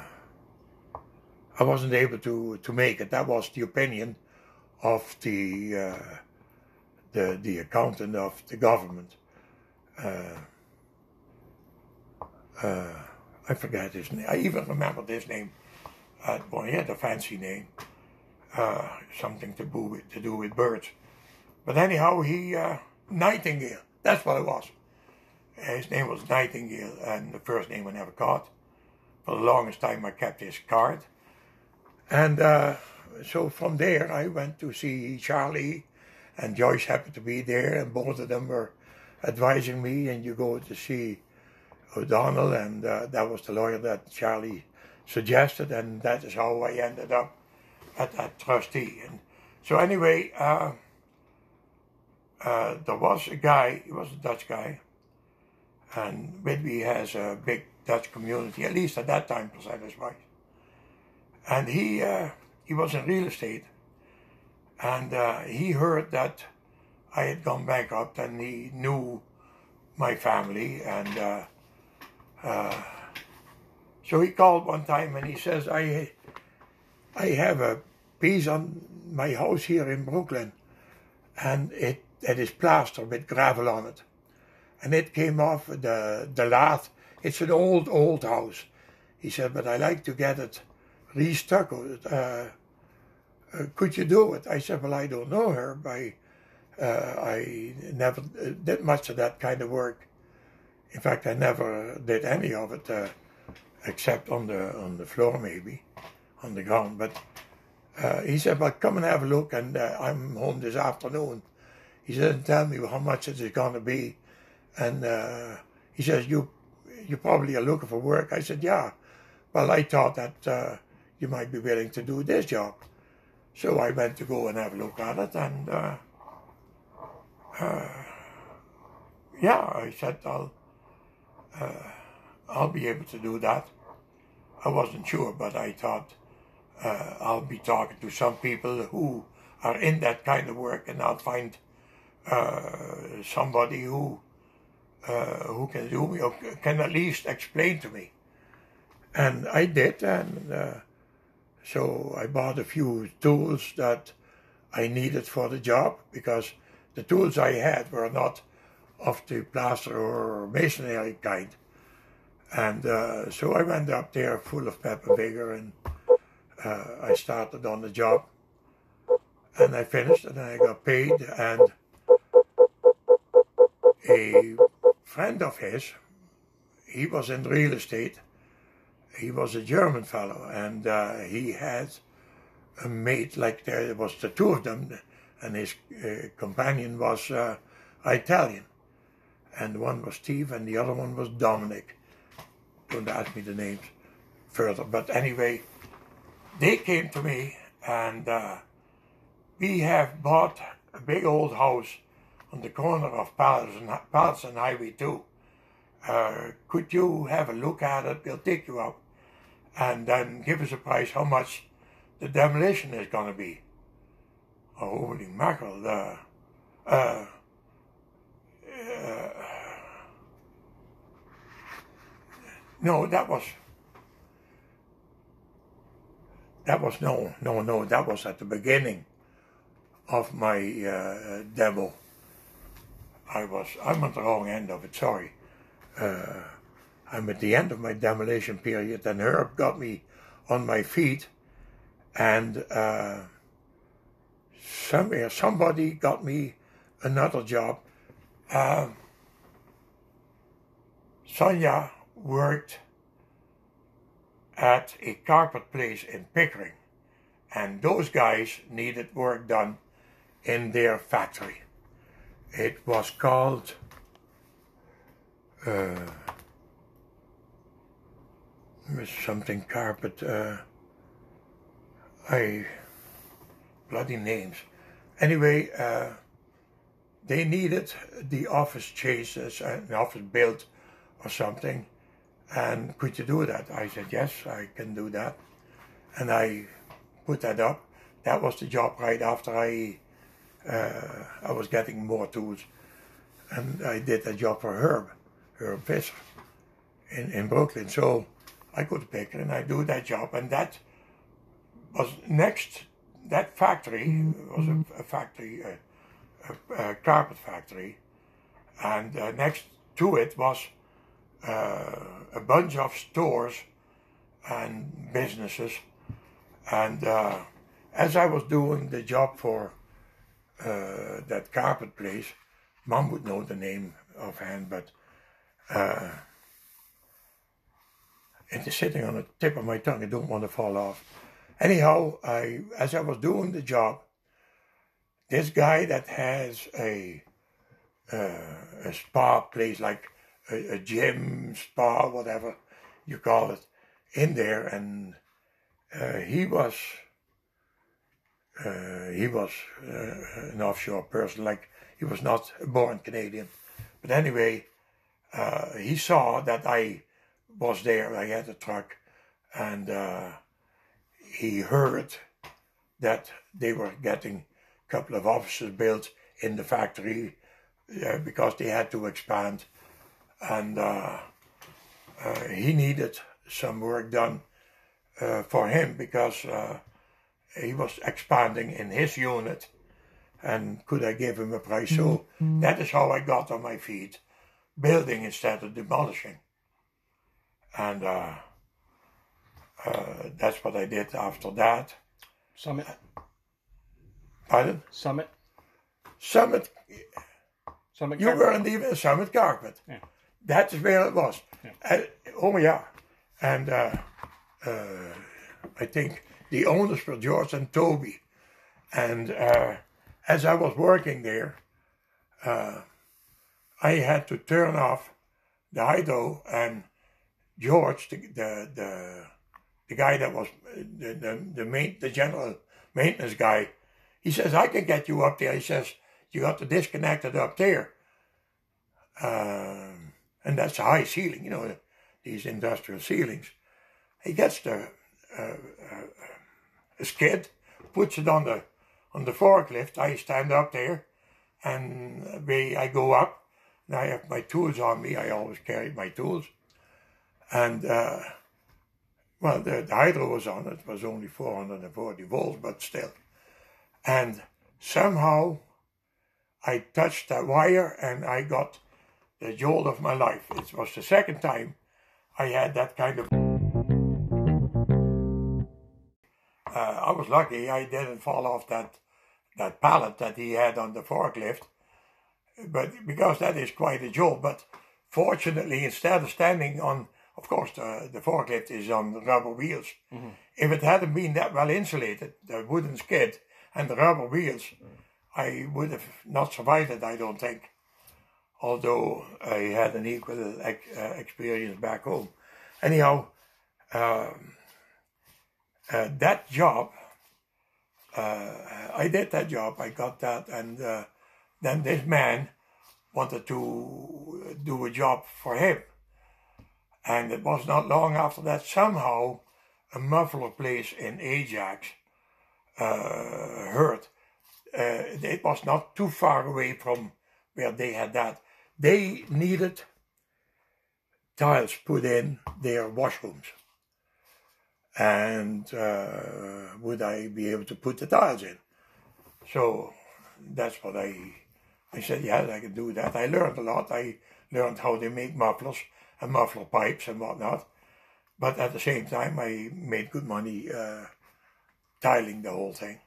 I wasn't able to, to make it. That was the opinion of the, uh, the, the accountant of the government. Uh, uh, I forgot his name. I even remember his name. well, he had a fancy name. something to do with, to do with birds. But anyhow, he, uh, Nightingale, that's what it was. His name was Nightingale, and the first name I never caught. For the longest time, I kept his card. And uh, so from there, I went to see Charlie, and Joyce happened to be there, and both of them were advising me. And you go to see O'Donnell, and uh, that was the lawyer that Charlie suggested, and that is how I ended up at that trustee. And so anyway, uh, uh, there was a guy, he was a Dutch guy, and Whitby has a big Dutch community, at least at that time, percentage-wise. And he uh, he was in real estate, and uh, he heard that I had gone bankrupt, and he knew my family, and uh, uh, so he called one time and he says, "I I have a piece on my house here in Brooklin, and it that is plaster with gravel on it. And it came off the, the lath. It's an old, old house. He said, but I like to get it restuccoed. Uh, uh, could you do it? I said, well, I don't know her. I, uh, I never did much of that kind of work. In fact, I never did any of it, uh, except on the on the floor, maybe, on the ground. But uh, he said, well, come and have a look, and uh, I'm home this afternoon. He didn't tell me how much it is going to be. And uh, he says, you, you probably are looking for work. I said, yeah. Well, I thought that uh, you might be willing to do this job. So I went to go and have a look at it. And uh, yeah, I said, I'll, uh, I'll be able to do that. I wasn't sure, but I thought uh, I'll be talking to some people who are in that kind of work and I'll find uh, somebody who uh, who can do me or can at least explain to me. And I did, and uh, so I bought a few tools that I needed for the job because the tools I had were not of the plaster masonry kind. And uh, so I went up there full of pep and vigor and uh, I started on the job. And I finished and I got paid and a friend of his, he was in real estate. He was a German fellow and uh, he had a mate, like there was the two of them, and his uh, companion was uh, Italian. And one was Steve and the other one was Dominic. Don't ask me the names further. But anyway, they came to me and uh, we have bought a big old house on the corner of Palace and, Palace and Highway 2. Uh, could you have a look at it? We'll take you up and then give us a price how much the demolition is going to be. Oh, holy mackerel. Uh, uh, uh, no, that was that was no, no, no. That was at the beginning of my uh, demo. I was I'm at the wrong end of it. Sorry. Uh, I'm at the end of my demolition period, and Herb got me on my feet, and uh, somewhere somebody got me another job. Uh, Sonia worked at a carpet place in Pickering, and those guys needed work done in their factory. It was called uh, something carpet. Uh, I bloody names. Anyway, uh, they needed the office changed, an uh, uh, office built or something. And could you do that? I said, yes, I can do that. And I put that up. That was the job right after I uh, I was getting more tools. And I did a job for Herb, Herb Fisher in, in Brooklin. So I to Picker and I do that job. And that was next, that factory mm-hmm. was a, a factory, a, a, carpet factory. And uh, next to it was uh, a bunch of stores and businesses. And uh, as I was doing the job for that carpet place, Mom would know the name offhand, but uh, it is sitting on the tip of my tongue. I don't want to fall off. Anyhow, I as I was doing the job, this guy that has a uh, a spa place like a, a, gym, spa, whatever you call it, in there, and uh, he was uh, he was uh, an offshore person, like he was not born Canadian. But anyway, uh, he saw that I was there. I had a truck, and uh, he heard that they were getting a couple of offices built in the factory uh, because they had to expand, and uh, he needed some work done for him because he was expanding in his unit and could I give him a price? So mm-hmm. that is how I got on my feet, building instead of demolishing. And uh, uh, that's what I did after that. Summit. Pardon? Summit. Summit. Summit. You carpet. weren't even a Summit carpet. Yeah. That is where it was. Yeah. Oh yeah, and uh, uh, I think the owners were George and Toby. And uh, as I was working there, uh, I had to turn off the hydro and George, the the the, the guy that was the the the, main, the general maintenance guy, he says I can get you up there. He says you got to disconnect it up there, um, and that's a high ceiling, you know, these industrial ceilings. He gets the uh, uh a skid, puts it on the on the forklift. I stand up there, and we I go up, and I have my tools on me. I always carry my tools. And, uh, well, the, the hydro was on. It was only 440 volts, but still. And somehow I touched that wire and I got the jolt of my life. It was the second time I had that kind of. Uh, I was lucky I didn't fall off that that pallet that he had on the forklift, but because that is quite a jolt. But fortunately, instead of standing on, of course, the, the forklift is on rubber wheels. Mm-hmm. If it hadn't been that well insulated, the wooden skid and the rubber wheels. I would have not survived it. I don't think. Although I had an equal uh, experience back home. Anyhow, um, uh, that job uh, I did that job. I got that, and uh, then this man wanted to do a job for him. And it was not long after that somehow a muffler place in Ajax heard. Uh, it was not too far away from where they had that. They needed tiles put in their washrooms and uh, would I be able to put the tiles in? So that's what I I said. Yes, I can do that. I learned a lot. I learned how they make mufflers and muffler pipes and whatnot. But at the same time, I made good money uh, tiling the whole thing,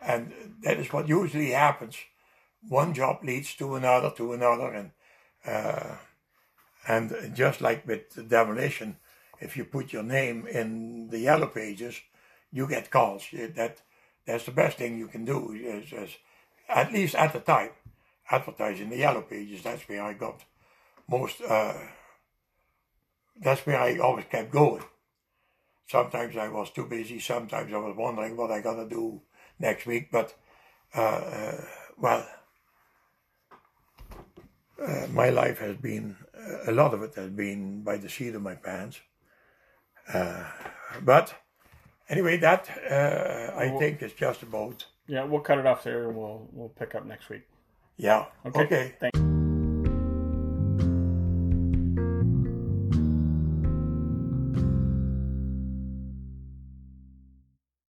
and that is what usually happens. One job leads to another, to another, and uh, and just like with demolition, if you put your name in the yellow pages, you get calls. That that's the best thing you can do. Is, is at least at the time, advertising the yellow pages. That's where I got most. Uh, that's where I always kept going. Sometimes I was too busy. Sometimes I was wondering what I to do next week. But uh, uh, well, uh, my life has been a lot of it has been by the seat of my pants. Uh, but anyway, that uh, I think is just about. Yeah, we'll cut it off there and we'll we'll pick up next week. Yeah. Okay. okay. Thanks.